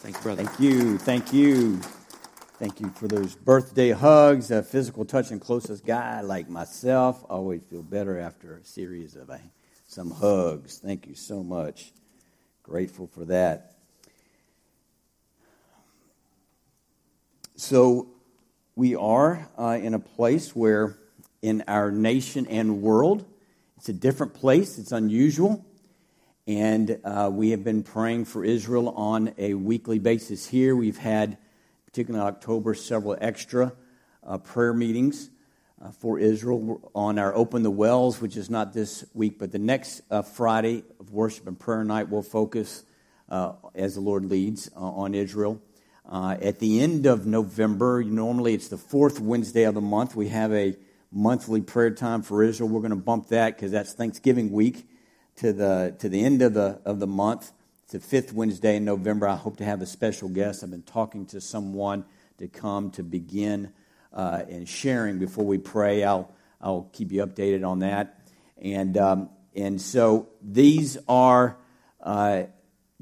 Thank you, brother. Thank you. Thank you. Thank you for those birthday hugs. A physical touch and closest guy like myself always feel better after a series of uh, some hugs. Thank you so much. Grateful for that. So, we are uh, in a place where, in our nation and world, it's a different place, it's unusual. And uh, we have been praying for Israel on a weekly basis here. We've had, particularly in October, several extra uh, prayer meetings uh, for Israel on our Open the Wells, which is not this week, but the next uh, Friday of worship and prayer night we'll focus, uh, as the Lord leads, uh, on Israel. at the end of November, normally it's the fourth Wednesday of the month, we have a monthly prayer time for Israel. We're going to bump that because that's Thanksgiving week to the to the end of the of the month. It's the fifth Wednesday in November. I hope to have a special guest. I've been talking to someone to come to begin uh, and sharing before we pray. I'll I'll keep you updated on that. And um, and so these are uh,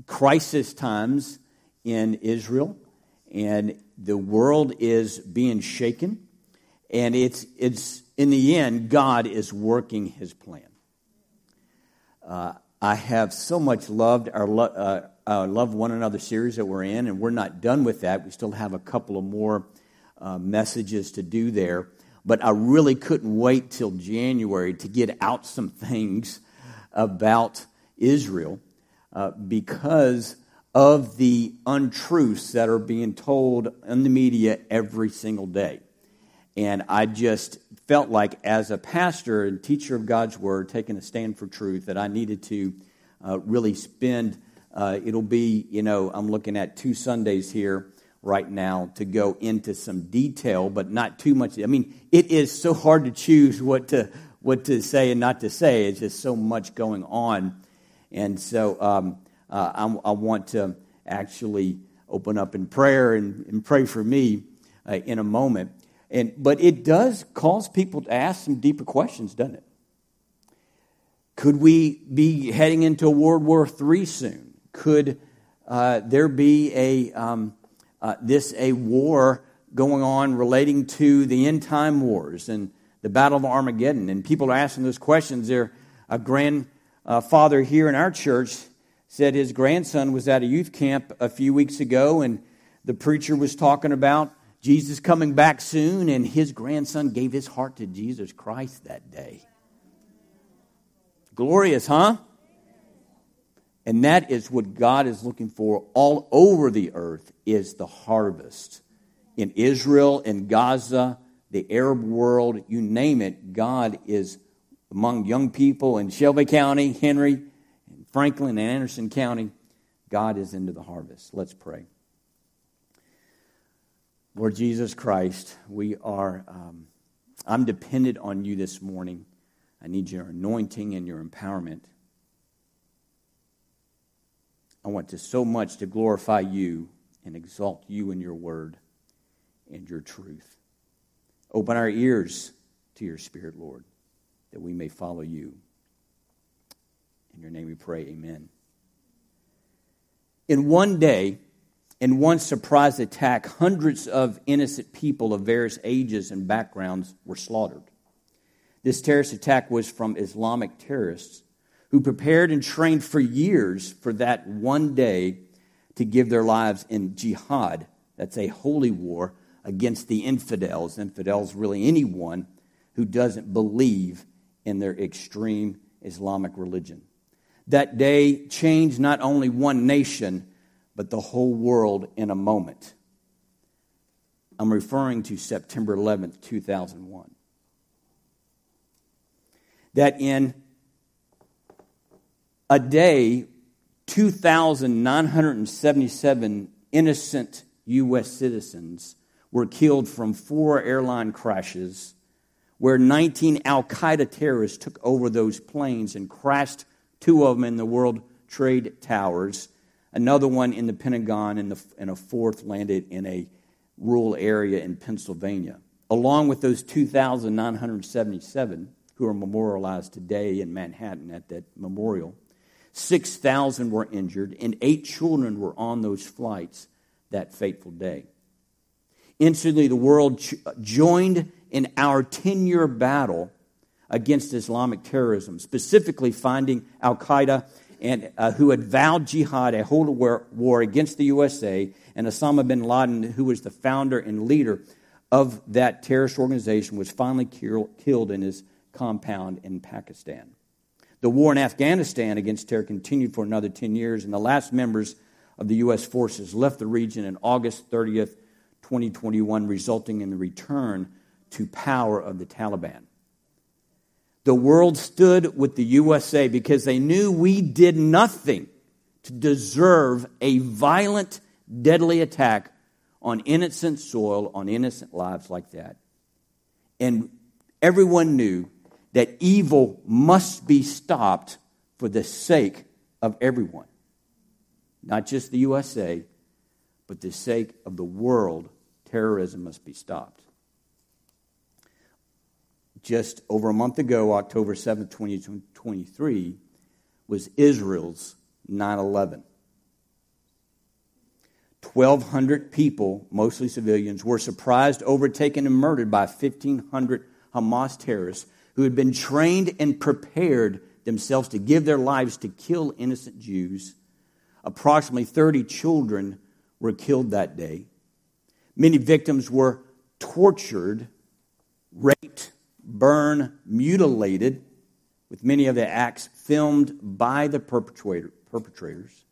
crisis times in Israel, and the world is being shaken. And it's it's in the end, God is working His plan. Uh, I have so much loved our, lo- uh, uh, Love One Another series that we're in, and we're not done with that. We still have a couple of more uh, messages to do there. But I really couldn't wait till January to get out some things about Israel uh, because of the untruths that are being told in the media every single day. And I just felt like, as a pastor and teacher of God's Word, taking a stand for truth, that I needed to uh, really spend. Uh, it'll be, you know, I'm looking at two Sundays here right now to go into some detail, but not too much. I mean, it is so hard to choose what to what to say and not to say. It's just so much going on, and so um, uh, I, I, want to actually open up in prayer and, and pray for me uh, in a moment. And, but it does cause people to ask some deeper questions, doesn't it? Could we be heading into World War III soon? Could uh, there be a um, uh, this a war going on relating to the end time wars and the Battle of Armageddon? And people are asking those questions. There, a grandfather here in our church said his grandson was at a youth camp a few weeks ago, and the preacher was talking about Jesus coming back soon, and his grandson gave his heart to Jesus Christ that day. Glorious, huh? And that is what God is looking for all over the earth is the harvest. In Israel, in Gaza, the Arab world, you name it, God is among young people in Shelby County, Henry, Franklin, and Anderson County. God is into the harvest. Let's pray. Lord Jesus Christ, we are, um, I'm dependent on you this morning. I need your anointing and your empowerment. I want to so much to glorify you and exalt you in your word and your truth. Open our ears to your spirit, Lord, that we may follow you. In your name we pray, amen. In one day, in one surprise attack, hundreds of innocent people of various ages and backgrounds were slaughtered. This terrorist attack was from Islamic terrorists who prepared and trained for years for that one day to give their lives in jihad. That's a holy war against the infidels. Infidels, really anyone who doesn't believe in their extreme Islamic religion. That day changed not only one nation, but the whole world in a moment. I'm referring to September 11th, 2001. That in a day, 2,977 innocent U.S. citizens were killed from four airline crashes where 19 Al Qaeda terrorists took over those planes and crashed two of them in the World Trade Towers another one in the Pentagon, and, the, and a fourth landed in a rural area in Pennsylvania. Along with those 2,977 who are memorialized today in Manhattan at that memorial, 6,000 were injured, and eight children were on those flights that fateful day. Instantly, the world joined in our 10 year battle against Islamic terrorism, specifically finding Al Qaeda and uh, who had vowed jihad, a holy war, war against the USA, and Osama bin Laden, who was the founder and leader of that terrorist organization, was finally kill, killed in his compound in Pakistan. The war in Afghanistan against terror continued for another 10 years, and the last members of the U.S. forces left the region on August 30th, 2021, resulting in the return to power of the Taliban. The world stood with the USA because they knew we did nothing to deserve a violent, deadly attack on innocent soil, on innocent lives like that. And everyone knew that evil must be stopped for the sake of everyone. Not just the USA, but the sake of the world. Terrorism must be stopped just over a month ago, October 7th, 2023, was Israel's 9 11. 1,200 people, mostly civilians, were surprised, overtaken, and murdered by 1,500 Hamas terrorists who had been trained and prepared themselves to give their lives to kill innocent Jews. Approximately 30 children were killed that day. Many victims were tortured, raped, burned, mutilated, with many of the acts filmed by the perpetrator, perpetrators.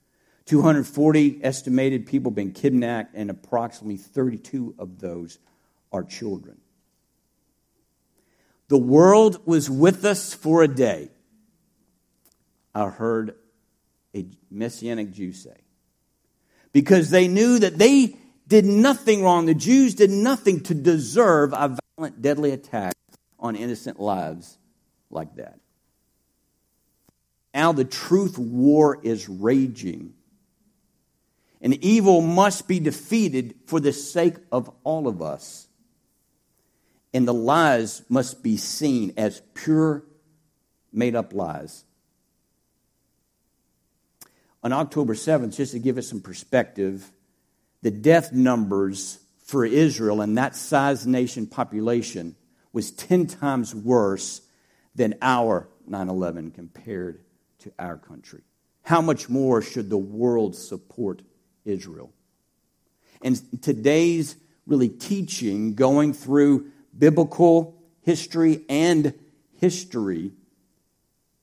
240 estimated people been kidnapped, and approximately 32 of those are children. The world was with us for a day. I heard a Messianic Jew say. Because they knew that they did nothing wrong. The Jews did nothing to deserve a violent, deadly attack on innocent lives like that. Now the truth war is raging. And evil must be defeated for the sake of all of us. And the lies must be seen as pure, made up lies. On October 7th, just to give us some perspective, the death numbers for Israel and that size nation population was 10 times worse than our 9 11 compared to our country. How much more should the world support Israel? And today's really teaching, going through biblical history and history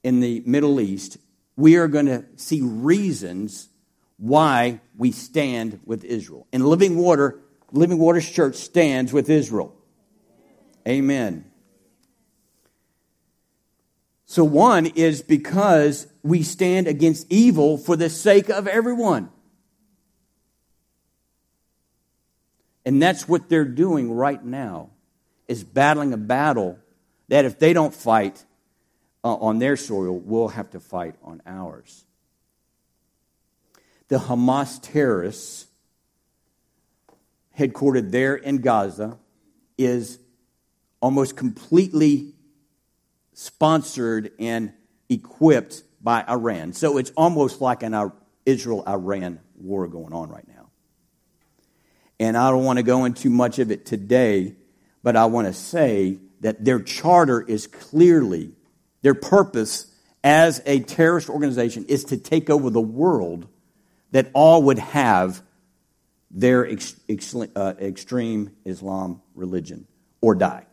in the Middle East, we are going to see reasons why we stand with Israel. And Living Water, Living Waters Church stands with Israel. Amen. So, one is because we stand against evil for the sake of everyone. And that's what they're doing right now, is battling a battle that if they don't fight uh, on their soil, we'll have to fight on ours. The Hamas terrorists, headquartered there in Gaza, is almost completely sponsored and equipped by Iran. So it's almost like an Israel Iran war going on right now. And I don't want to go into much of it today, but I want to say that their charter is clearly, their purpose as a terrorist organization is to take over the world that all would have their ex- ex- uh, extreme Islam religion or die.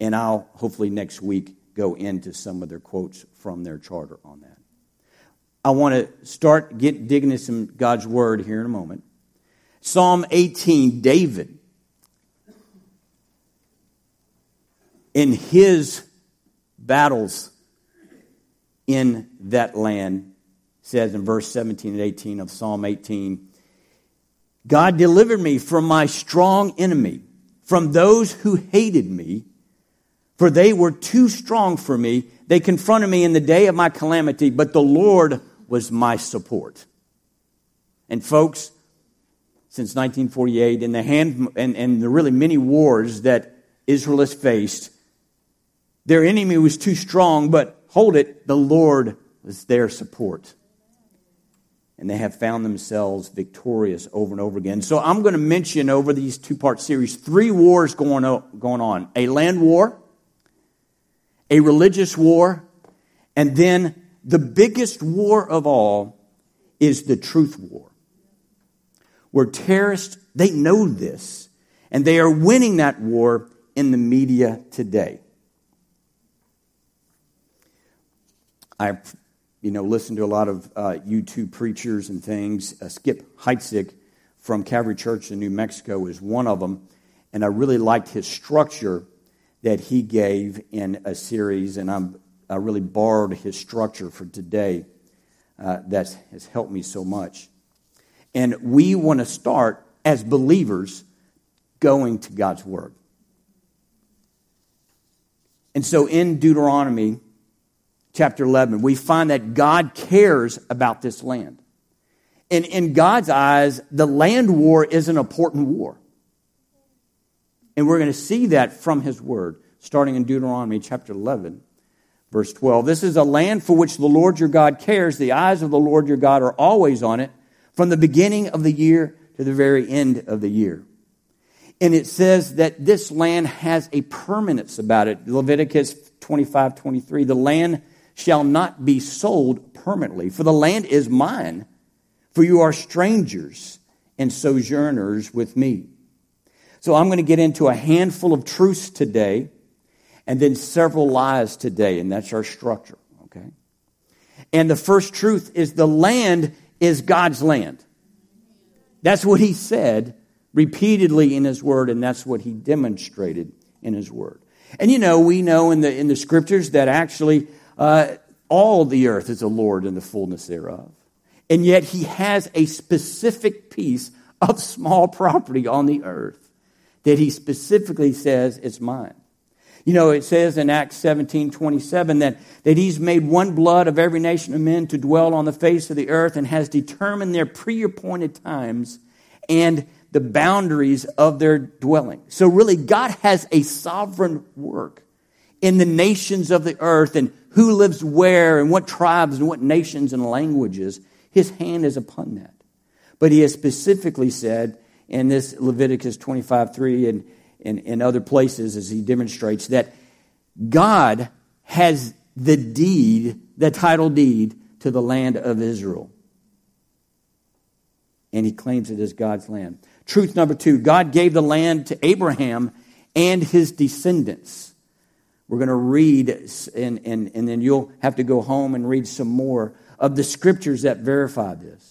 And I'll hopefully next week go into some of their quotes from their charter on that. I want to start get digging into some God's word here in a moment. Psalm 18, David, in his battles in that land, says in verse 17 and 18 of Psalm 18, God delivered me from my strong enemy, from those who hated me for they were too strong for me. They confronted me in the day of my calamity, but the Lord was my support. And folks, since 1948, in the hand and, and the really many wars that Israel has faced, their enemy was too strong, but hold it, the Lord was their support. And they have found themselves victorious over and over again. So I'm going to mention over these two part series three wars going, going on a land war, a religious war, and then the biggest war of all is the truth war. Where terrorists, they know this, and they are winning that war in the media today. I, you know, listen to a lot of uh, YouTube preachers and things. Uh, Skip Heitzig from Calvary Church in New Mexico is one of them, and I really liked his structure that he gave in a series, and I'm, I really borrowed his structure for today. Uh, that has helped me so much. And we want to start as believers going to God's Word. And so in Deuteronomy chapter 11, we find that God cares about this land. And in God's eyes, the land war is an important war. And we're going to see that from His Word, starting in Deuteronomy chapter 11, verse 12. This is a land for which the Lord your God cares. The eyes of the Lord your God are always on it, from the beginning of the year to the very end of the year. And it says that this land has a permanence about it. Leviticus 25, 23. The land shall not be sold permanently, for the land is mine, for you are strangers and sojourners with me. So I'm going to get into a handful of truths today and then several lies today, and that's our structure, okay? And the first truth is the land is God's land. That's what he said repeatedly in his word, and that's what he demonstrated in his word. And you know, we know in the, in the scriptures that actually uh, all the earth is the Lord and the fullness thereof. And yet he has a specific piece of small property on the earth that he specifically says is mine. You know, it says in Acts 17 27 that, that he's made one blood of every nation of men to dwell on the face of the earth and has determined their pre appointed times and the boundaries of their dwelling. So, really, God has a sovereign work in the nations of the earth and who lives where and what tribes and what nations and languages. His hand is upon that. But he has specifically said in this Leviticus 25 3 and in other places as he demonstrates that God has the deed, the title deed to the land of Israel. And he claims it as God's land. Truth number two God gave the land to Abraham and his descendants. We're going to read, and, and, and then you'll have to go home and read some more of the scriptures that verify this.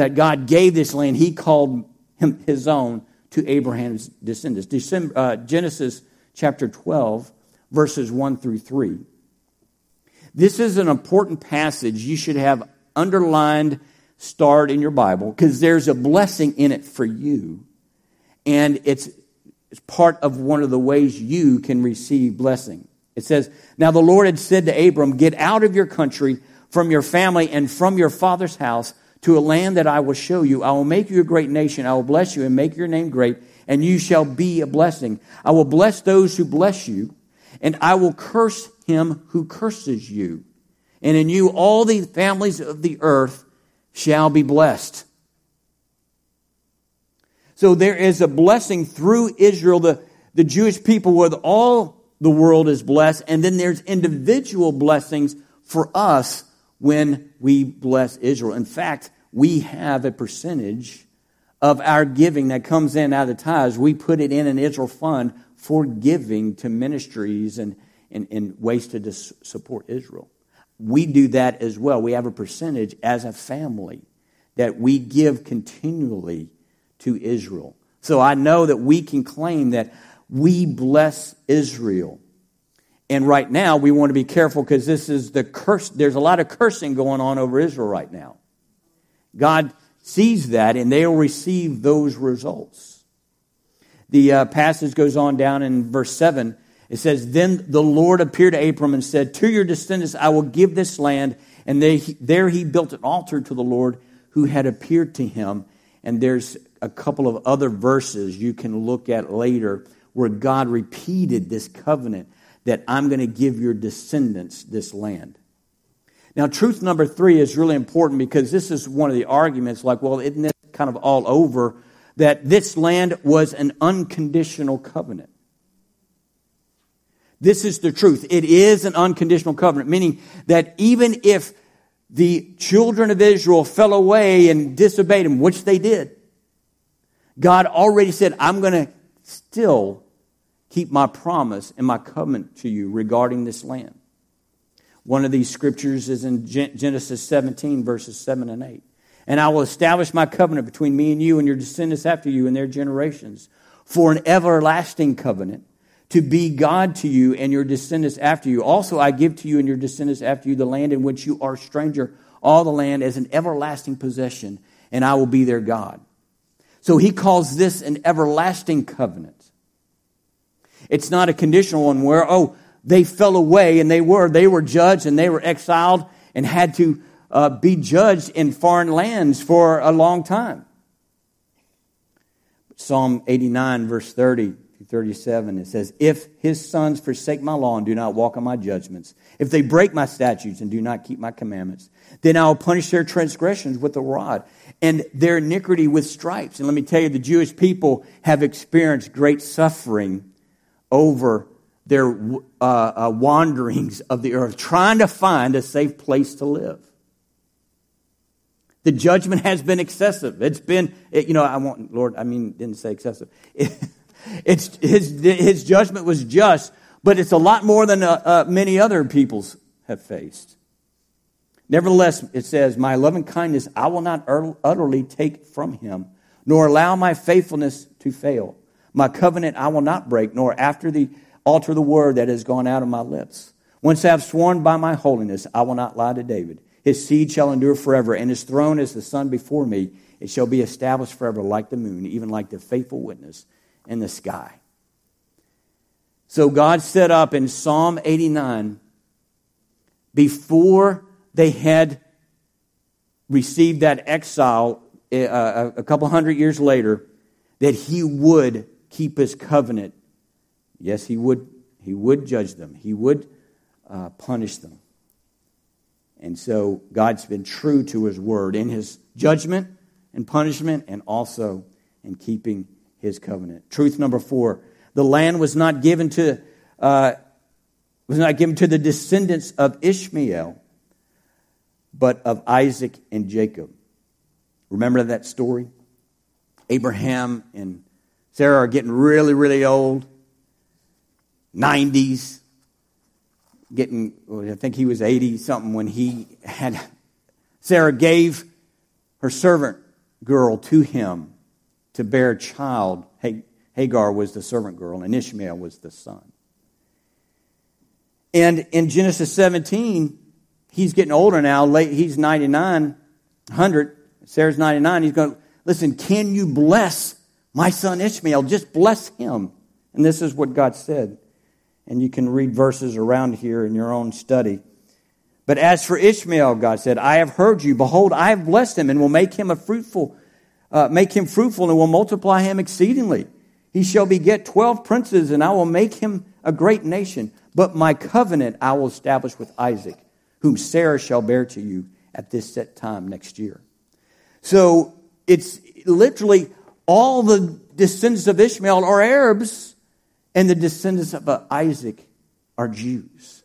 That God gave this land, he called him his own to Abraham's descendants. December, uh, Genesis chapter 12, verses 1 through 3. This is an important passage you should have underlined starred in your Bible because there's a blessing in it for you. And it's, it's part of one of the ways you can receive blessing. It says, Now the Lord had said to Abram, Get out of your country, from your family, and from your father's house to a land that I will show you. I will make you a great nation. I will bless you and make your name great, and you shall be a blessing. I will bless those who bless you, and I will curse him who curses you. And in you all the families of the earth shall be blessed. So there is a blessing through Israel, the, the Jewish people, with all the world is blessed, and then there's individual blessings for us when we bless Israel. In fact, we have a percentage of our giving that comes in out of the tithes. We put it in an Israel fund for giving to ministries and, and, and ways to support Israel we do that as well. We have a percentage as a family that we give continually to Israel. So I know that we can claim that we bless Israel. And right now, we want to be careful because this is the curse. There's a lot of cursing going on over Israel right now. God sees that and they'll receive those results. The uh, passage goes on down in verse 7 it says, Then the Lord appeared to Abram and said, To your descendants I will give this land. And they, there he built an altar to the Lord who had appeared to him. And there's a couple of other verses you can look at later where God repeated this covenant that I'm going to give your descendants this land. Now, truth number three is really important because this is one of the arguments like, well, isn't it kind of all over that this land was an unconditional covenant? This is the truth. It is an unconditional covenant, meaning that even if the children of Israel fell away and disobeyed him, which they did, God already said, I'm going to still keep my promise and my covenant to you regarding this land. One of these scriptures is in Genesis 17, verses 7 and 8. And I will establish my covenant between me and you and your descendants after you and their generations for an everlasting covenant to be God to you and your descendants after you. Also, I give to you and your descendants after you the land in which you are stranger, all the land as an everlasting possession, and I will be their God. So he calls this an everlasting covenant. It's not a conditional one where, oh, they fell away and they were, they were judged and they were exiled and had to uh, be judged in foreign lands for a long time. Psalm 89, verse 30 37, it says, If his sons forsake my law and do not walk in my judgments, if they break my statutes and do not keep my commandments, then I will punish their transgressions with a rod and their iniquity with stripes. And let me tell you, the Jewish people have experienced great suffering over their uh, uh, wanderings of the earth, trying to find a safe place to live. The judgment has been excessive. It's been, you know, I want, Lord, I mean, didn't say excessive. it's, his, his judgment was just, but it's a lot more than uh, uh, many other peoples have faced. Nevertheless, it says, My loving kindness I will not utterly take from him, nor allow my faithfulness to fail. My covenant I will not break, nor after the alter the word that has gone out of my lips. Once I have sworn by my holiness, I will not lie to David. His seed shall endure forever, and his throne is the sun before me. It shall be established forever like the moon, even like the faithful witness in the sky. So God set up in Psalm 89 before they had received that exile uh, a couple hundred years later, that he would keep his covenant. Yes, he would, he would judge them, he would uh, punish them. And so God's been true to his word in his judgment and punishment and also in keeping his covenant. Truth number four the land was not given to. Uh, was not given to the descendants of Ishmael, but of Isaac and Jacob. Remember that story? Abraham and Sarah are getting really, really old. 90s. Getting, I think he was 80 something when he had, Sarah gave her servant girl to him to bear a child. Hagar was the servant girl, and Ishmael was the son. And in Genesis 17, he's getting older now. Late, he's 99, 100. Sarah's 99. He's going, listen, can you bless my son Ishmael? Just bless him. And this is what God said. And you can read verses around here in your own study. But as for Ishmael, God said, I have heard you. Behold, I have blessed him and will make him a fruitful, uh, make him fruitful and will multiply him exceedingly. He shall beget twelve princes, and I will make him a great nation. But my covenant I will establish with Isaac whom Sarah shall bear to you at this set time next year. So it's literally all the descendants of Ishmael are Arabs, and the descendants of Isaac are Jews.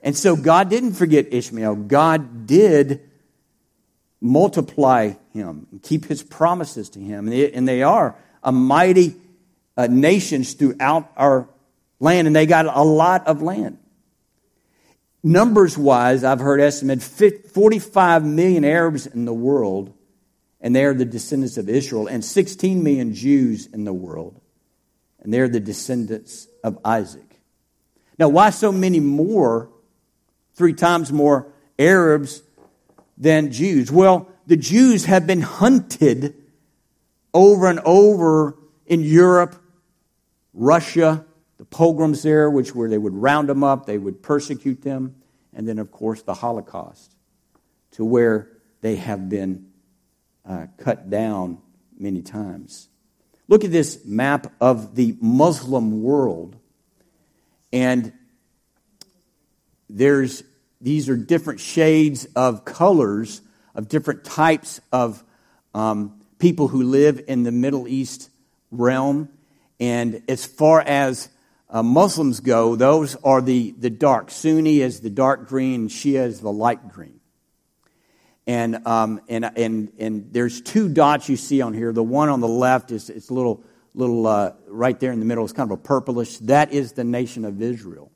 And so God didn't forget Ishmael. God did multiply him and keep his promises to him. And they, are a mighty uh, nations throughout our land, and they got a lot of land. Numbers wise, I've heard estimated 45 million Arabs in the world, and they are the descendants of Israel, and 16 million Jews in the world, and they're the descendants of Isaac. Now, why so many more, three times more Arabs than Jews? Well, the Jews have been hunted over and over in Europe, Russia, the pogroms there, which where they would round them up, they would persecute them, and then, of course, the Holocaust, to where they have been uh, cut down many times. Look at this map of the Muslim world, and there's these are different shades of colors of different types of um, people who live in the Middle East realm. And as far as uh, Muslims go, those are the, the dark. Sunni is the dark green, Shia is the light green. And, um, and, and, and there's two dots you see on here. The one on the left is it's little, little uh, right there in the middle, it's kind of a purplish. That is the nation of Israel.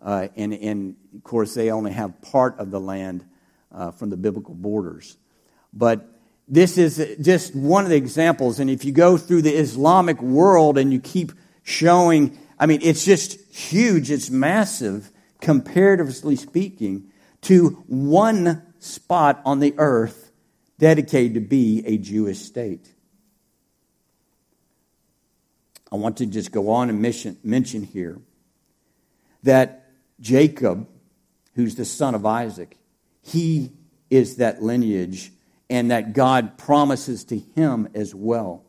Uh, and, and of course, they only have part of the land uh, from the biblical borders. But this is just one of the examples. And if you go through the Islamic world and you keep showing, I mean, it's just huge, it's massive, comparatively speaking, to one spot on the earth dedicated to be a Jewish state. I want to just go on and mention, mention here that Jacob, who's the son of Isaac, he is that lineage and that God promises to him as well.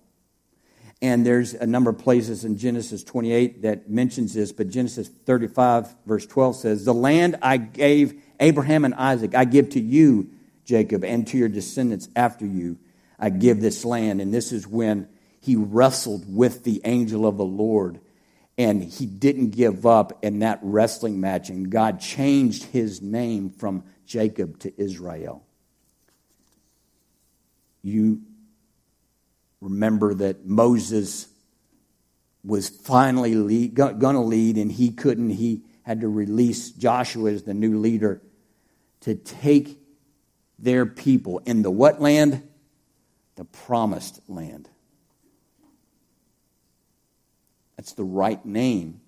And there's a number of places in Genesis 28 that mentions this, but Genesis 35, verse 12 says, The land I gave Abraham and Isaac, I give to you, Jacob, and to your descendants after you. I give this land. And this is when he wrestled with the angel of the Lord. And he didn't give up in that wrestling match. And God changed his name from Jacob to Israel. You remember that Moses was finally going to lead, and he couldn't. He had to release Joshua as the new leader to take their people in the what land? The promised land. That's the right name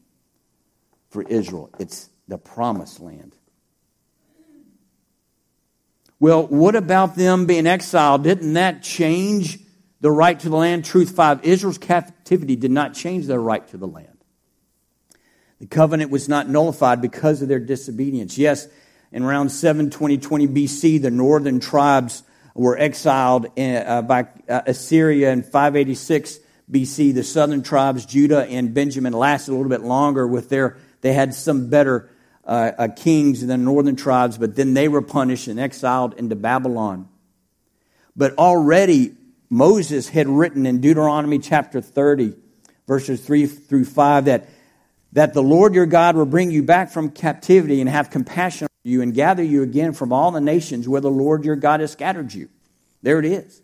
for Israel. It's the promised land. Well, what about them being exiled? Didn't that change the right to the land. Truth 5 Israel's captivity did not change their right to the land. The covenant was not nullified because of their disobedience. Yes, in around 720 BC, the northern tribes were exiled uh, by uh, Assyria in 586 BC. The southern tribes, Judah and Benjamin, lasted a little bit longer with their, they had some better uh, uh, kings than the northern tribes, but then they were punished and exiled into Babylon. But already Moses had written in Deuteronomy chapter 30, verses 3 through 5, that, that the Lord your God will bring you back from captivity and have compassion on you and gather you again from all the nations where the Lord your God has scattered you. There it is.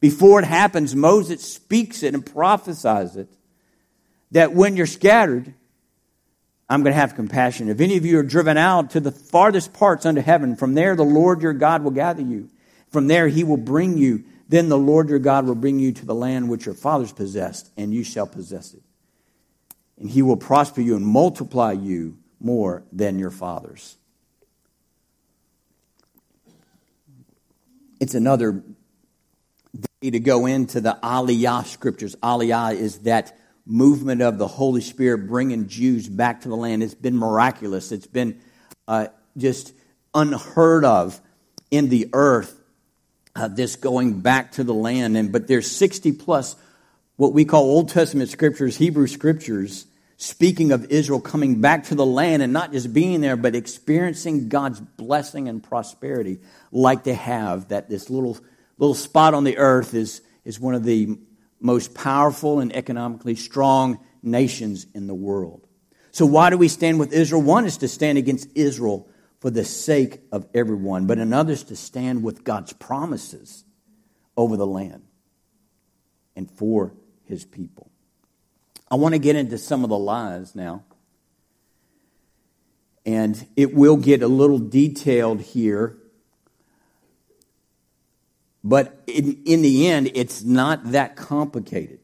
Before it happens, Moses speaks it and prophesies it that when you're scattered, I'm going to have compassion. If any of you are driven out to the farthest parts under heaven, from there the Lord your God will gather you. From there he will bring you then the Lord your God will bring you to the land which your fathers possessed, and you shall possess it. And he will prosper you and multiply you more than your fathers. It's another day to go into the Aliyah scriptures. Aliyah is that movement of the Holy Spirit bringing Jews back to the land. It's been miraculous. It's been uh, just unheard of in the earth uh, this going back to the land. And but there's 60 plus what we call Old Testament scriptures, Hebrew scriptures, speaking of Israel coming back to the land and not just being there, but experiencing God's blessing and prosperity like they have. That this little little spot on the earth is is one of the most powerful and economically strong nations in the world. So why do we stand with Israel? One is to stand against Israel for the sake of everyone, but another is to stand with God's promises over the land and for his people. I want to get into some of the lies now. And it will get a little detailed here. But in, in the end, it's not that complicated.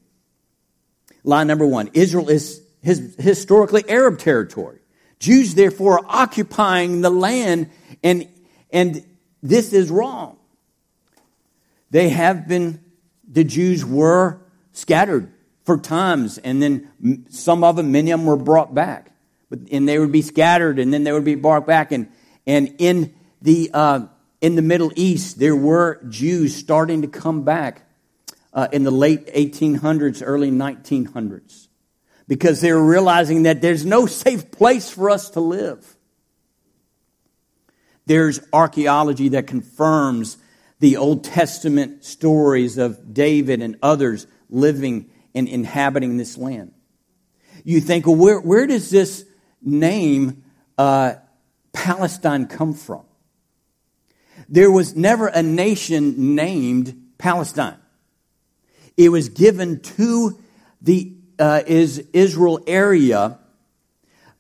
Lie number one Israel is his, historically Arab territory. Jews, therefore, are occupying the land, and, and this is wrong. They have been, the Jews were scattered for times, and then some of them, many of them were brought back. But, and they would be scattered, and then they would be brought back. And, and in, the, uh, in the Middle East, there were Jews starting to come back uh, in the late 1800s, early 1900s because they were realizing that there's no safe place for us to live. There's archaeology that confirms the Old Testament stories of David and others living and inhabiting this land. You think, well, where, where does this name uh, Palestine come from? There was never a nation named Palestine. It was given to the uh, is Israel area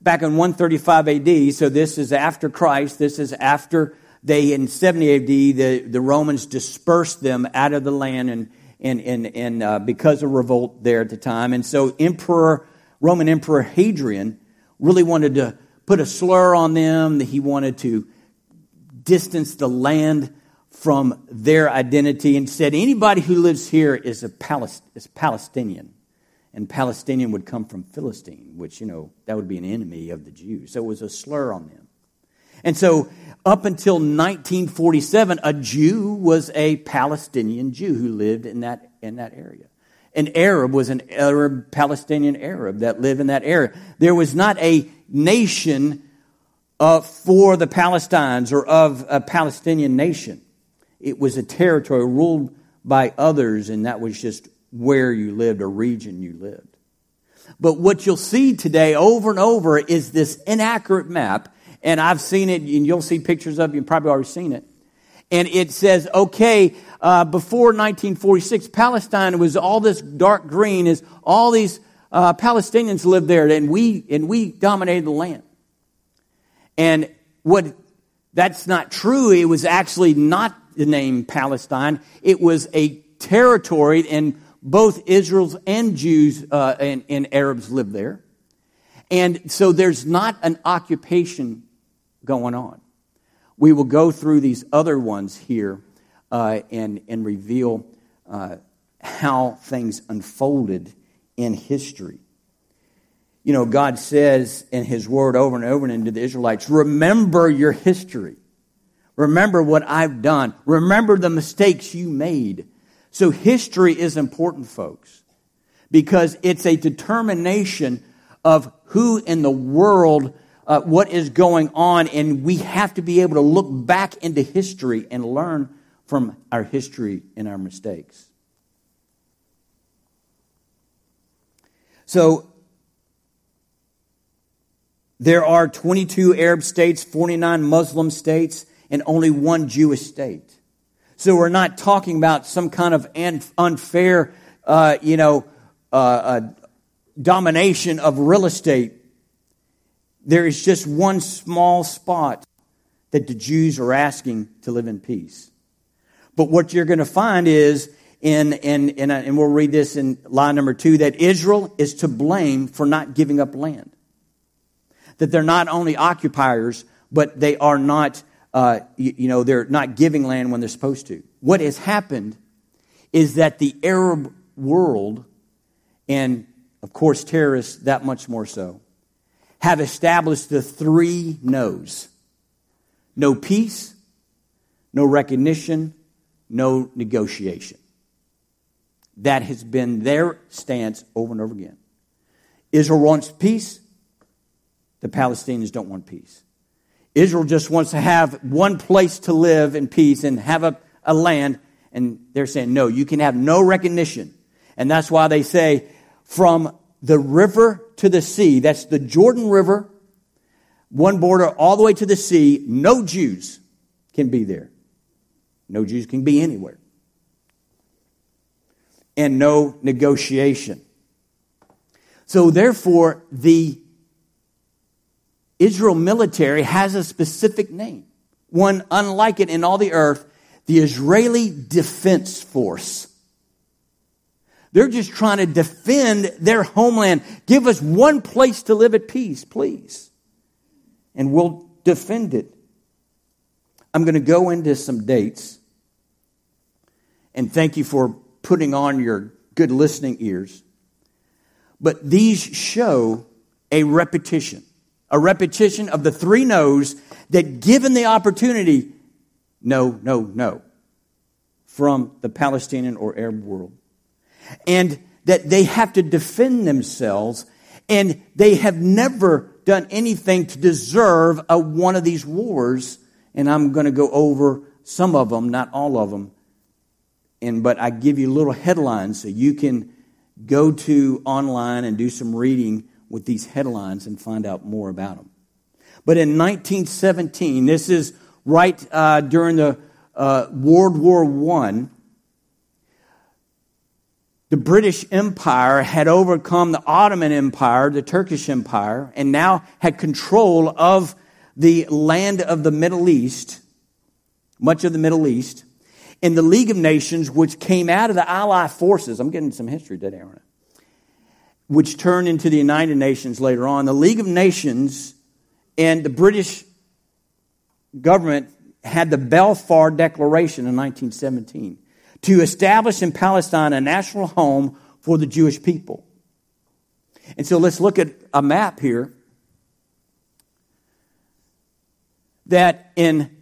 back in 135 AD. So this is after Christ. This is after they in 70 AD the, the Romans dispersed them out of the land and and and, and uh, because of revolt there at the time. And so Emperor Roman Emperor Hadrian really wanted to put a slur on them. That he wanted to distance the land from their identity and said anybody who lives here is a Palest- is Palestinian. And Palestinian would come from Philistine, which, you know, that would be an enemy of the Jews. So it was a slur on them. And so up until 1947, a Jew was a Palestinian Jew who lived in that, in that area. An Arab was an Arab, Palestinian Arab that lived in that area. There was not a nation uh, for the Palestinians or of a Palestinian nation. It was a territory ruled by others, and that was just where you lived, a region you lived. But what you'll see today over and over is this inaccurate map, and I've seen it, and you'll see pictures of it, you've probably already seen it. And it says, okay, uh, before 1946, Palestine was all this dark green, is all these uh, Palestinians lived there, and we and we dominated the land. And what that's not true. It was actually not the name Palestine. It was a territory, and both Israel's and Jews uh, and, and Arabs lived there. And so there's not an occupation going on. We will go through these other ones here uh, and, and reveal uh, how things unfolded in history. You know, God says in His Word over and over and to the Israelites, remember your history. Remember what I've done. Remember the mistakes you made. So history is important, folks, because it's a determination of who in the world, uh, what is going on, and we have to be able to look back into history and learn from our history and our mistakes. So, there are 22 Arab states, 49 Muslim states, and only one Jewish state. So we're not talking about some kind of unfair, uh, you know, uh, uh, domination of real estate. There is just one small spot that the Jews are asking to live in peace. But what you're going to find is, in, in, in a, and we'll read this in line number two, that Israel is to blame for not giving up land. That they're not only occupiers, but they are not uh, you, you know, they're not giving land when they're supposed to. What has happened is that the Arab world, and of course terrorists that much more so, have established the three no's no peace, no recognition, no negotiation. That has been their stance over and over again. Israel wants peace, the Palestinians don't want peace. Israel just wants to have one place to live in peace and have a, a land. And they're saying, no, you can have no recognition. And that's why they say, from the river to the sea, that's the Jordan River, one border all the way to the sea, no Jews can be there. No Jews can be anywhere. And no negotiation. So therefore, the Israel military has a specific name, one unlike it in all the earth the Israeli Defense Force. They're just trying to defend their homeland. Give us one place to live at peace, please. And we'll defend it. I'm going to go into some dates. And thank you for putting on your good listening ears. But these show a repetition a repetition of the three no's that, given the opportunity, no, no, no, from the Palestinian or Arab world. And that they have to defend themselves, and they have never done anything to deserve a, one of these wars and I'm going to go over some of them, not all of them. And but I give you little headlines so you can go to online and do some reading with these headlines and find out more about them. But in 1917, this is right uh, during the uh, World War One. The British Empire had overcome the Ottoman Empire, the Turkish Empire, and now had control of the land of the Middle East, much of the Middle East, and the League of Nations, which came out of the Allied forces. I'm getting some history today, aren't I? Which turned into the United Nations later on. The League of Nations and the British government had the Balfour Declaration in 1917 to establish in Palestine a national home for the Jewish people. And so let's look at a map here that in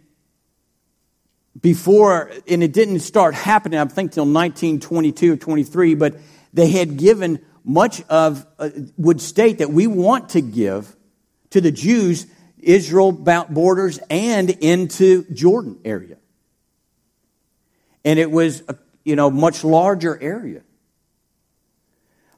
before, and it didn't start happening, I think, till 1922 or 23, but they had given much of, uh, would state that we want to give to the Jews Israel borders and into Jordan area. And it was a you know, much larger area.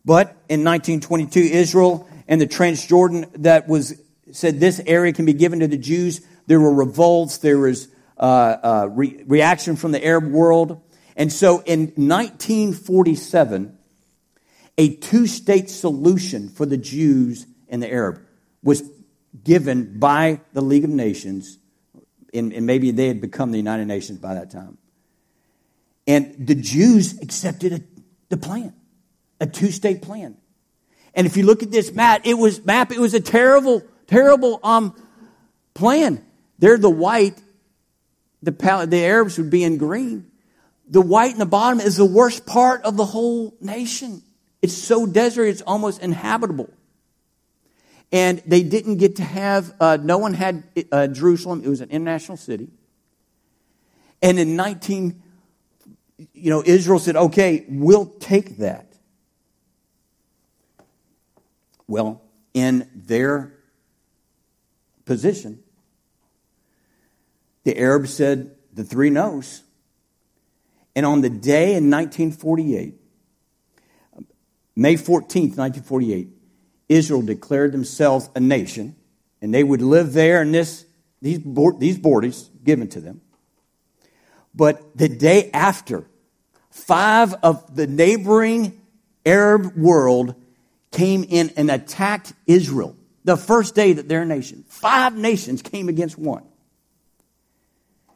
But in 1922, Israel and the Transjordan that was said this area can be given to the Jews. There were revolts. There was uh, uh, re- reaction from the Arab world. And so in 1947, a two state solution for the Jews and the Arab was given by the League of Nations, and, and maybe they had become the United Nations by that time. And the Jews accepted a, the plan, a two state plan. And if you look at this map, it was map, it was a terrible, terrible um, plan. They're the white, the, pal- the Arabs would be in green. The white in the bottom is the worst part of the whole nation. It's so desert, it's almost inhabitable. And they didn't get to have, uh, no one had uh, Jerusalem. It was an international city. And in 19, you know, Israel said, okay, we'll take that. Well, in their position, the Arabs said the three no's. And on the day in 1948, May 14th, 1948, Israel declared themselves a nation, and they would live there in this, these, these borders given to them. But the day after, five of the neighboring Arab world came in and attacked Israel. The first day that their nation, five nations came against one.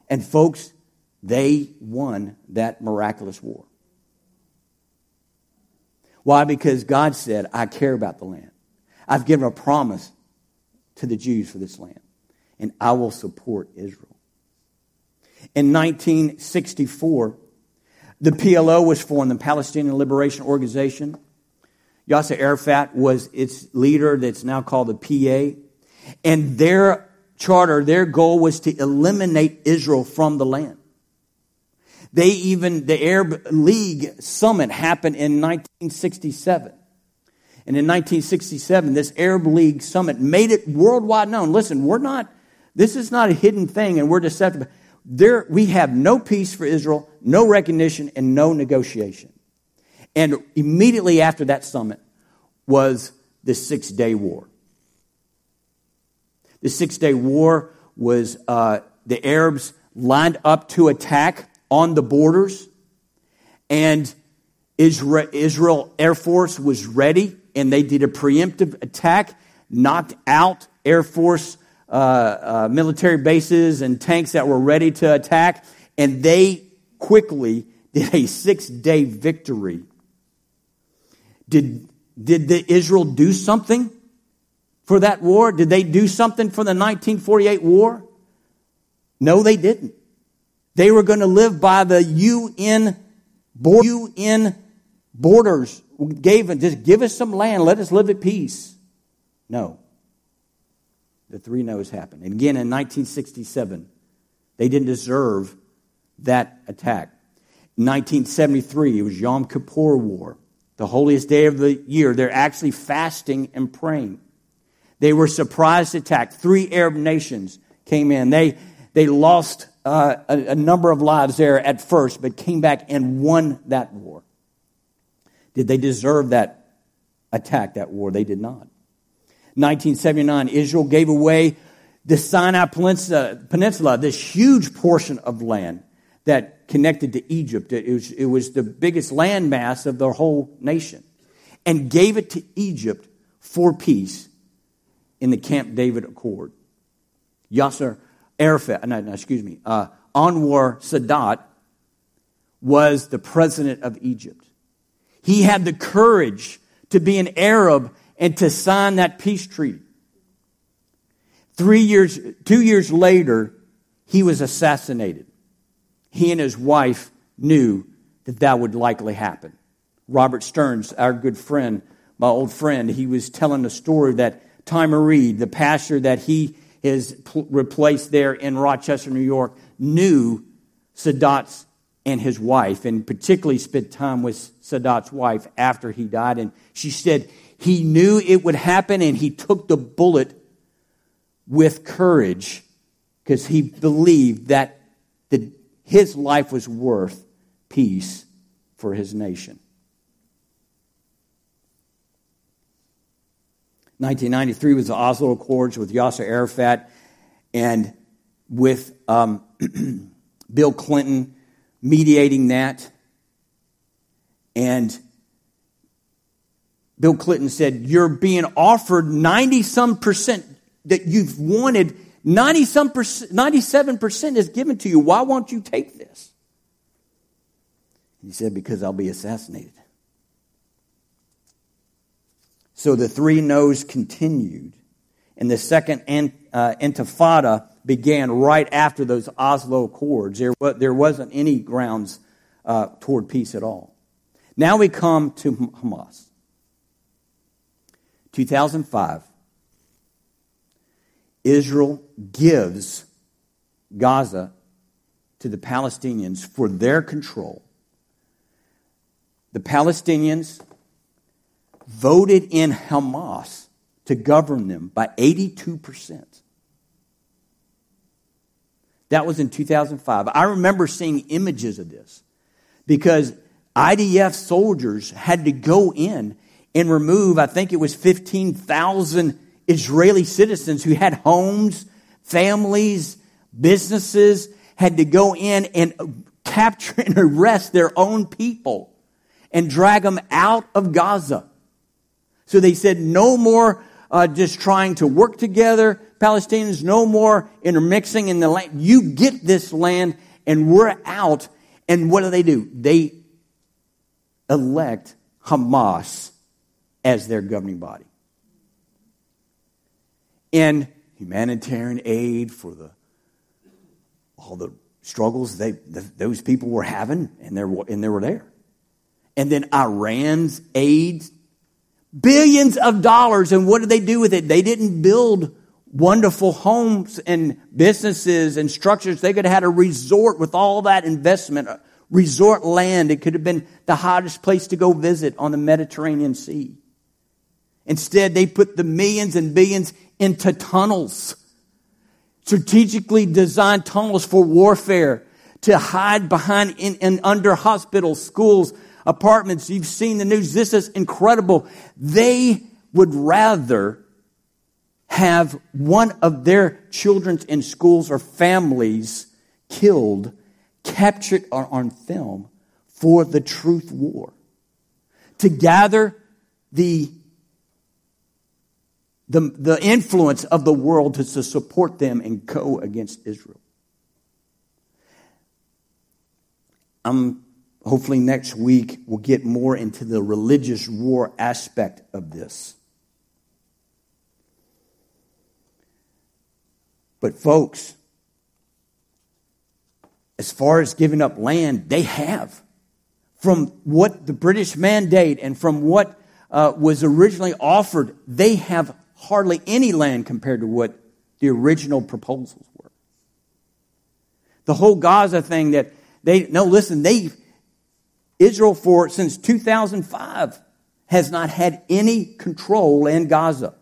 And folks, they won that miraculous war. Why? Because God said, I care about the land. I've given a promise to the Jews for this land, and I will support Israel. In 1964, the PLO was formed, the Palestinian Liberation Organization. Yasser Arafat was its leader, that's now called the PA. And their charter, their goal was to eliminate Israel from the land. They even, the Arab League summit happened in 1967. And in 1967, this Arab League summit made it worldwide known. Listen, we're not, this is not a hidden thing and we're deceptive. There, we have no peace for Israel, no recognition, and no negotiation. And immediately after that summit was the Six Day War. The Six Day War was uh, the Arabs lined up to attack on the borders, and Israel, Israel Air Force was ready, and they did a preemptive attack, knocked out Air Force uh, uh, military bases and tanks that were ready to attack, and they quickly did a six day victory. Did, did the Israel do something for that war? Did they do something for the 1948 war? No, they didn't. They were going to live by the UN, UN borders. Gave just give us some land, let us live at peace. No. The three no's happened. And again, in 1967, they didn't deserve that attack. In 1973, it was Yom Kippur War, the holiest day of the year. They're actually fasting and praying. They were surprised attacked. Three Arab nations came in. They, They lost uh, a, a number of lives there at first, but came back and won that war. Did they deserve that attack, that war? They did not. 1979, Israel gave away the Sinai Peninsula, this huge portion of land that connected to Egypt. It was, it was the biggest landmass of the whole nation, and gave it to Egypt for peace in the Camp David Accord. Yasser Arafat, no, no, excuse me, uh, Anwar Sadat was the president of Egypt. He had the courage to be an Arab and to sign that peace treaty. Three years, two years later, he was assassinated. He and his wife knew that that would likely happen. Robert Stearns, our good friend, my old friend, he was telling a story that Tommy Reid, the pastor that he has replaced there in Rochester, New York, knew Sadat's and his wife, and particularly spent time with Sadat's wife after he died. And she said he knew it would happen and he took the bullet with courage because he believed that the, his life was worth peace for his nation. 1993 was the Oslo Accords with Yasser Arafat and with um, Bill Clinton mediating that. And Bill Clinton said, You're being offered 90 some percent that you've wanted. 90 some percent, 97 percent is given to you. Why won't you take this? He said, Because I'll be assassinated. So the three no's continued. And the second uh, intifada began right after those Oslo Accords. There, there wasn't any grounds uh, toward peace at all. Now we come to Hamas. 2005, Israel gives Gaza to the Palestinians for their control. The Palestinians voted in Hamas to govern them by 82%. That was in 2005. I remember seeing images of this because IDF soldiers had to go in and remove, I think it was 15,000 Israeli citizens who had homes, families, businesses, had to go in and capture and arrest their own people and drag them out of Gaza. So they said, no more uh, just trying to work together. Palestinians, no more intermixing in the land. You get this land and we're out. And what do they do? They elect Hamas as their governing body. And humanitarian aid for the all the struggles they the, those people were having, and they and they were there. And then Iran's aid billions of dollars. And what did they do with it? They didn't build wonderful homes and businesses and structures. They could have had a resort with all that investment, resort land. It could have been the hottest place to go visit on the Mediterranean Sea. Instead, they put the millions and billions into tunnels, strategically designed tunnels for warfare to hide behind and under hospitals, schools, apartments. You've seen the news. This is incredible. They would rather have one of their children in schools or families killed, captured on film for the truth war. To gather the, the, the influence of the world to, to support them and go against Israel. I'm hopefully next week we'll get more into the religious war aspect of this. But, folks, as far as giving up land, they have. From what the British mandate and from what uh, was originally offered, they have hardly any land compared to what the original proposals were. The whole Gaza thing that they, no, listen, they, Israel for since 2005 has not had any control in Gaza.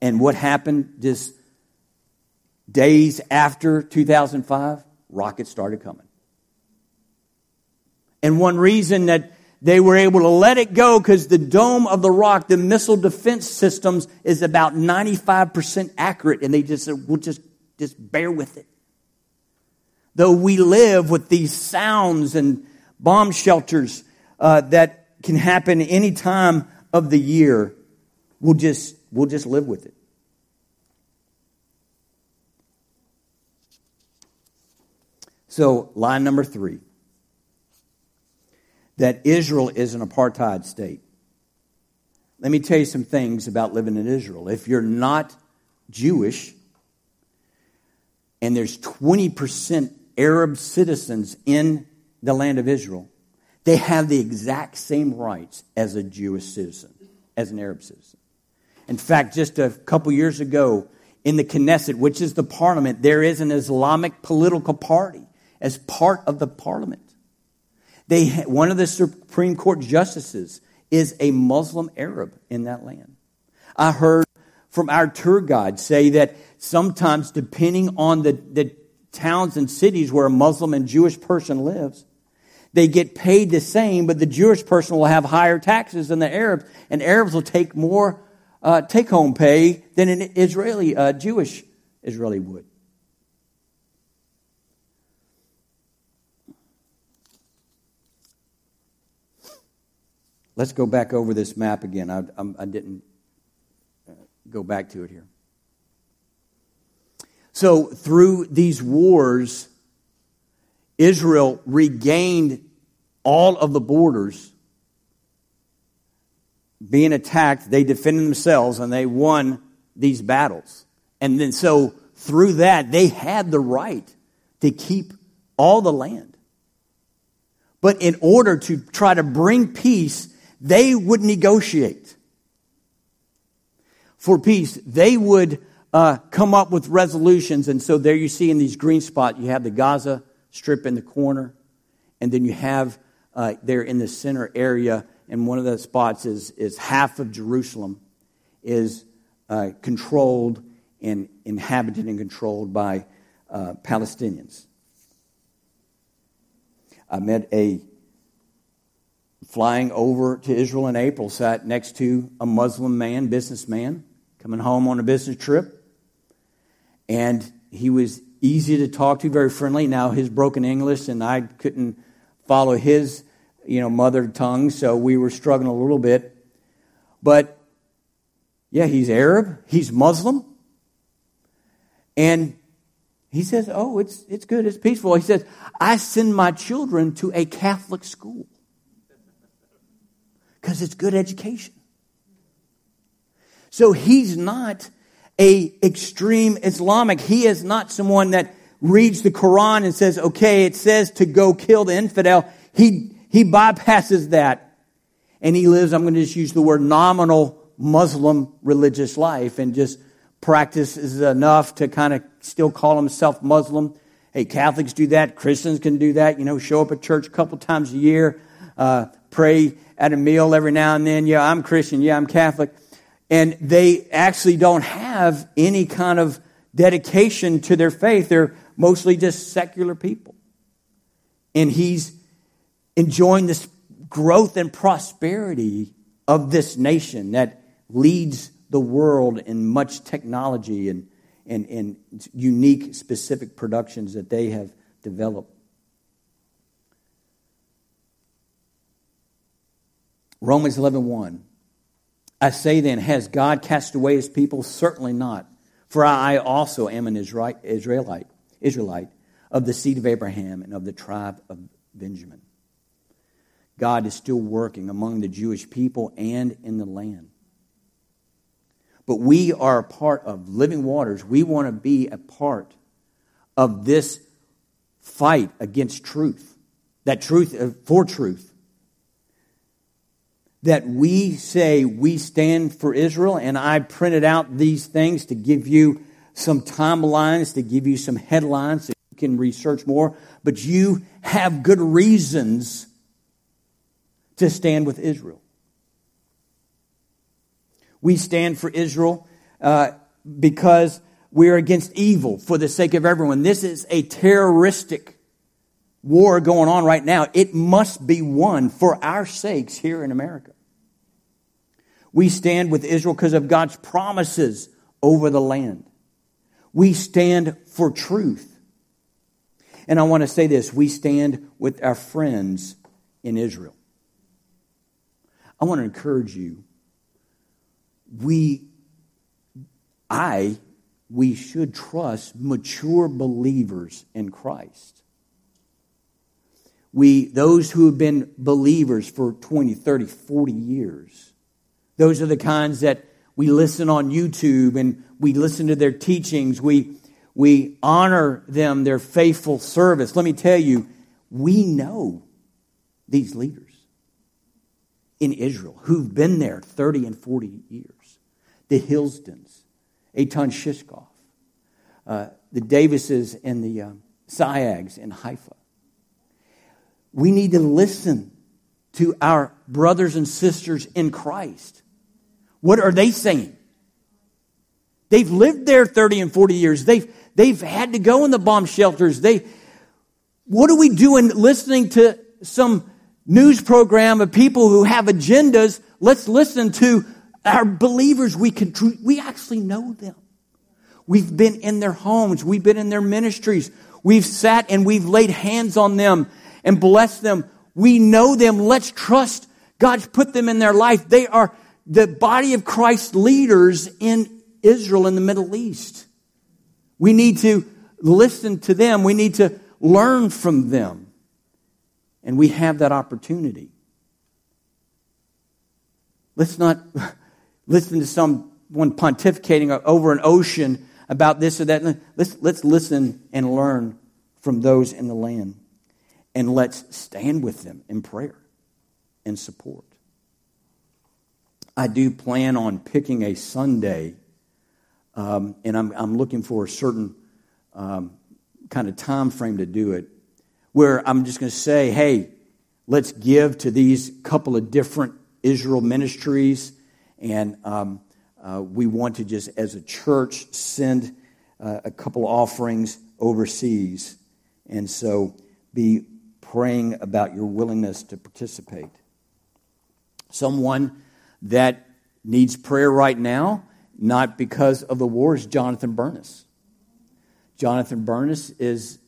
And what happened just days after 2005, rockets started coming. And one reason that they were able to let it go because the dome of the rock, the missile defense systems, is about 95% accurate, and they just said, we'll just, just bear with it. Though we live with these sounds and bomb shelters uh, that can happen any time of the year, we'll just, we'll just live with it. So, line number three that Israel is an apartheid state. Let me tell you some things about living in Israel. If you're not Jewish, and there's 20% Arab citizens in the land of Israel, they have the exact same rights as a Jewish citizen, as an Arab citizen. In fact, just a couple years ago, in the Knesset, which is the parliament, there is an Islamic political party as part of the parliament. They, one of the Supreme Court justices is a Muslim Arab in that land. I heard from our tour guide say that sometimes, depending on the, the towns and cities where a Muslim and Jewish person lives, they get paid the same, but the Jewish person will have higher taxes than the Arabs, and Arabs will take more uh, take home pay than an Israeli, uh, Jewish Israeli would. Let's go back over this map again. I, I didn't uh, go back to it here. So, through these wars, Israel regained all of the borders. Being attacked, they defended themselves and they won these battles. And then, so through that, they had the right to keep all the land. But in order to try to bring peace, they would negotiate for peace. They would uh, come up with resolutions. And so there you see in these green spots, you have the Gaza Strip in the corner, and then you have uh, there in the center area, and one of the spots is, is half of Jerusalem is uh, controlled and inhabited and controlled by uh, Palestinians. I met a flying over to Israel in April, sat next to a Muslim man, businessman, coming home on a business trip. And he was easy to talk to, very friendly. Now, his broken English, and I couldn't follow his you know, mother tongue, so we were struggling a little bit. But yeah, he's Arab, he's Muslim. And he says, Oh, it's, it's good, it's peaceful. He says, I send my children to a Catholic school because it's good education. So he's not a extreme Islamic. He is not someone that reads the Quran and says, okay, it says to go kill the infidel. He, he bypasses that and he lives, I'm going to just use the word nominal Muslim religious life and just practices enough to kind of still call himself Muslim. Hey, Catholics do that. Christians can do that. You know, show up at church a couple times a year, uh, pray at a meal every now and then. Yeah, I'm Christian. Yeah, I'm Catholic. And they actually don't have any kind of dedication to their faith. They're mostly just secular people. And he's enjoying this growth and prosperity of this nation that leads the world in much technology and, and, and unique specific productions that they have developed. Romans 11 1. I say then, has God cast away his people? Certainly not. For I also am an Israelite, Israelite of the seed of Abraham and of the tribe of Benjamin. God is still working among the Jewish people and in the land. But we are a part of living waters. We want to be a part of this fight against truth, that truth for truth that we say we stand for Israel, and I printed out these things to give you some timelines, to give you some headlines so you can research more, but you have good reasons to stand with Israel. We stand for Israel uh, because we are against evil for the sake of everyone. This is a terroristic war going on right now. It must be won for our sakes here in America. We stand with Israel because of God's promises over the land. We stand for truth. And I want to say this we stand with our friends in Israel. I want to encourage you. We, I, we should trust mature believers in Christ. We, those who have been believers for 20, 30, 40 years, those are the kinds that we listen on YouTube and we listen to their teachings. We, we honor them, their faithful service. Let me tell you, we know these leaders in Israel who've been there 30 and 40 years. The Hillsdons, Eitan Shishkoff, uh, the Davises and the uh, Sayags in Haifa. We need to listen to our brothers and sisters in Christ. What are they saying? They've lived there 30 and 40 years. They've, they've had to go in the bomb shelters. They, what are we doing listening to some news program of people who have agendas? Let's listen to our believers. We can, we actually know them. We've been in their homes. We've been in their ministries. We've sat and we've laid hands on them and blessed them. We know them. Let's trust God's put them in their life. They are the body of Christ leaders in Israel in the Middle East. We need to listen to them. We need to learn from them. And we have that opportunity. Let's not listen to someone pontificating over an ocean about this or that. Let's, let's listen and learn from those in the land. And let's stand with them in prayer and support. I do plan on picking a Sunday, um, and I'm, I'm looking for a certain um, kind of time frame to do it, where I'm just going to say, hey, let's give to these couple of different Israel ministries, and um, uh, we want to just, as a church, send uh, a couple offerings overseas. And so be praying about your willingness to participate. Someone that needs prayer right now, not because of the war, is Jonathan Bernis. Jonathan Bernis is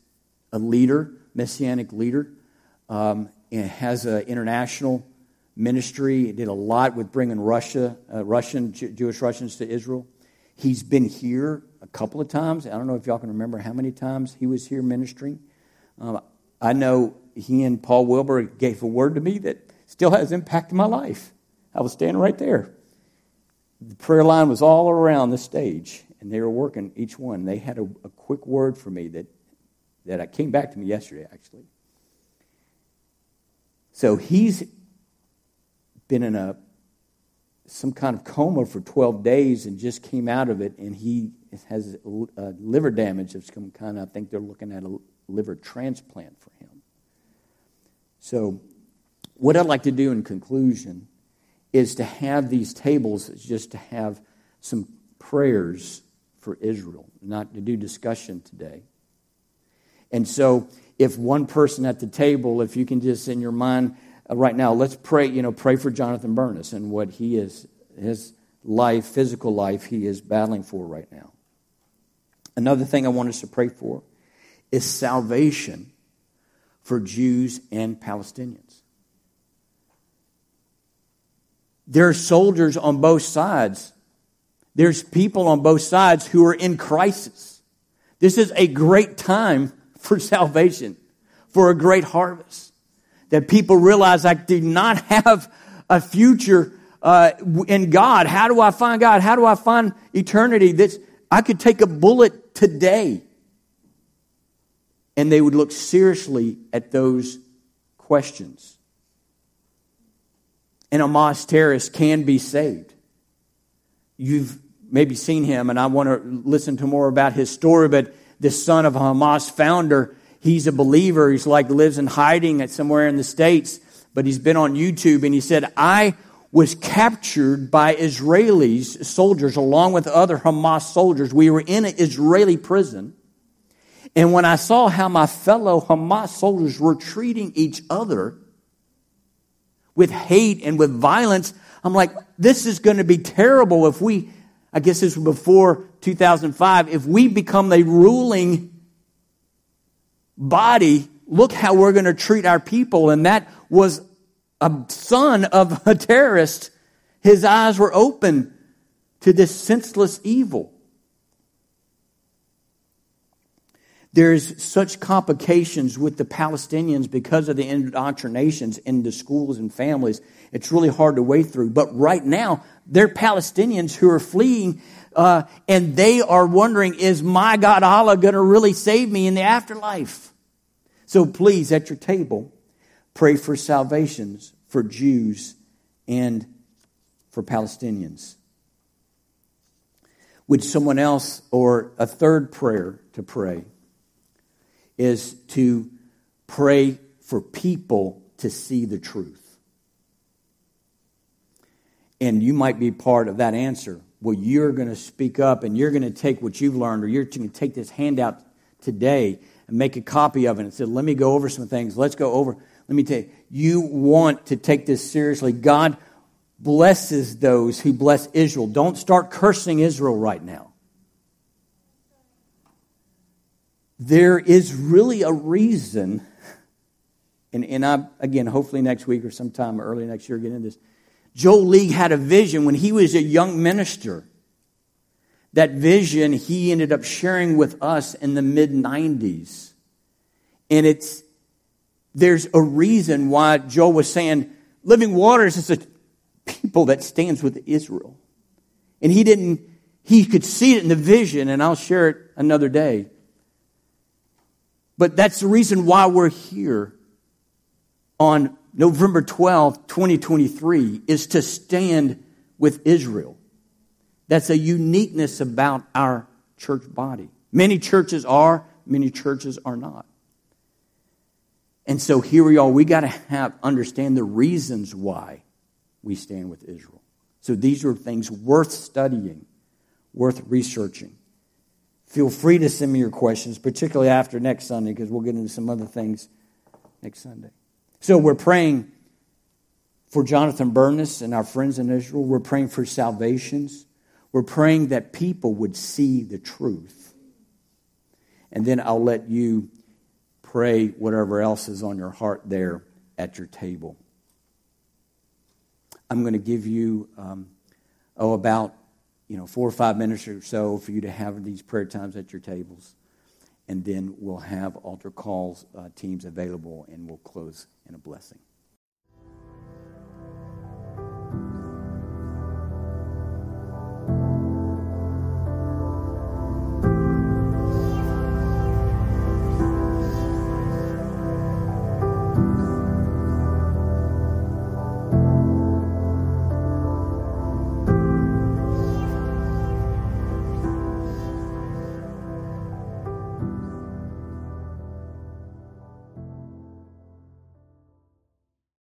a leader, messianic leader, um, and has an international ministry. He did a lot with bringing Russia, uh, Russian, Jewish Russians to Israel. He's been here a couple of times. I don't know if y'all can remember how many times he was here ministering. Um, I know he and Paul Wilbur gave a word to me that still has impacted my life. I was standing right there. The prayer line was all around the stage, and they were working each one. They had a, a quick word for me that, that I came back to me yesterday, actually. So he's been in a some kind of coma for 12 days and just came out of it, and he has a liver damage of some kind. I think they're looking at a liver transplant for him. So, what I'd like to do in conclusion is to have these tables just to have some prayers for Israel, not to do discussion today. And so, if one person at the table, if you can just in your mind uh, right now, let's pray, you know, pray for Jonathan Bernis and what he is, his life, physical life, he is battling for right now. Another thing I want us to pray for is salvation for Jews and Palestinians. There are soldiers on both sides. There's people on both sides who are in crisis. This is a great time for salvation, for a great harvest that people realize I do not have a future uh, in God. How do I find God? How do I find eternity? That's I could take a bullet today, and they would look seriously at those questions. And a Hamas terrorist can be saved. You've maybe seen him, and I want to listen to more about his story. But this son of a Hamas founder he's a believer. He's like lives in hiding at somewhere in the States, but he's been on YouTube and he said, I was captured by Israelis, soldiers, along with other Hamas soldiers. We were in an Israeli prison. And when I saw how my fellow Hamas soldiers were treating each other with hate and with violence, I'm like, this is going to be terrible if we, I guess this was before 2005, if we become the ruling body, look how we're going to treat our people. And that was a son of a terrorist. His eyes were open to this senseless evil. There's such complications with the Palestinians because of the indoctrinations into schools and families. It's really hard to wade through. But right now, they're Palestinians who are fleeing, uh, and they are wondering, is my God Allah going to really save me in the afterlife? So please, at your table, pray for salvations for Jews and for Palestinians. Would someone else, or a third prayer to pray? Is to pray for people to see the truth. And you might be part of that answer. Well, you're going to speak up and you're going to take what you've learned, or you're going to take this handout today and make a copy of it and say, Let me go over some things. Let's go over. Let me tell you, you want to take this seriously. God blesses those who bless Israel. Don't start cursing Israel right now. There is really a reason, and, and I, again, hopefully next week or sometime early next year, get into this. Joe League had a vision when he was a young minister. That vision he ended up sharing with us in the mid 90s. And it's, there's a reason why Joe was saying, Living Waters is a people that stands with Israel. And he didn't, he could see it in the vision, and I'll share it another day. But that's the reason why we're here on November 12th, 2023, is to stand with Israel. That's a uniqueness about our church body. Many churches are, many churches are not. And so here we are. We got to have understand the reasons why we stand with Israel. So these are things worth studying, worth researching. Feel free to send me your questions, particularly after next Sunday, because we'll get into some other things next Sunday. So we're praying for Jonathan Bernis and our friends in Israel. We're praying for salvations. We're praying that people would see the truth. And then I'll let you pray whatever else is on your heart there at your table. I'm going to give you, um, oh, about you know, four or five minutes or so for you to have these prayer times at your tables. And then we'll have altar calls uh, teams available and we'll close in a blessing.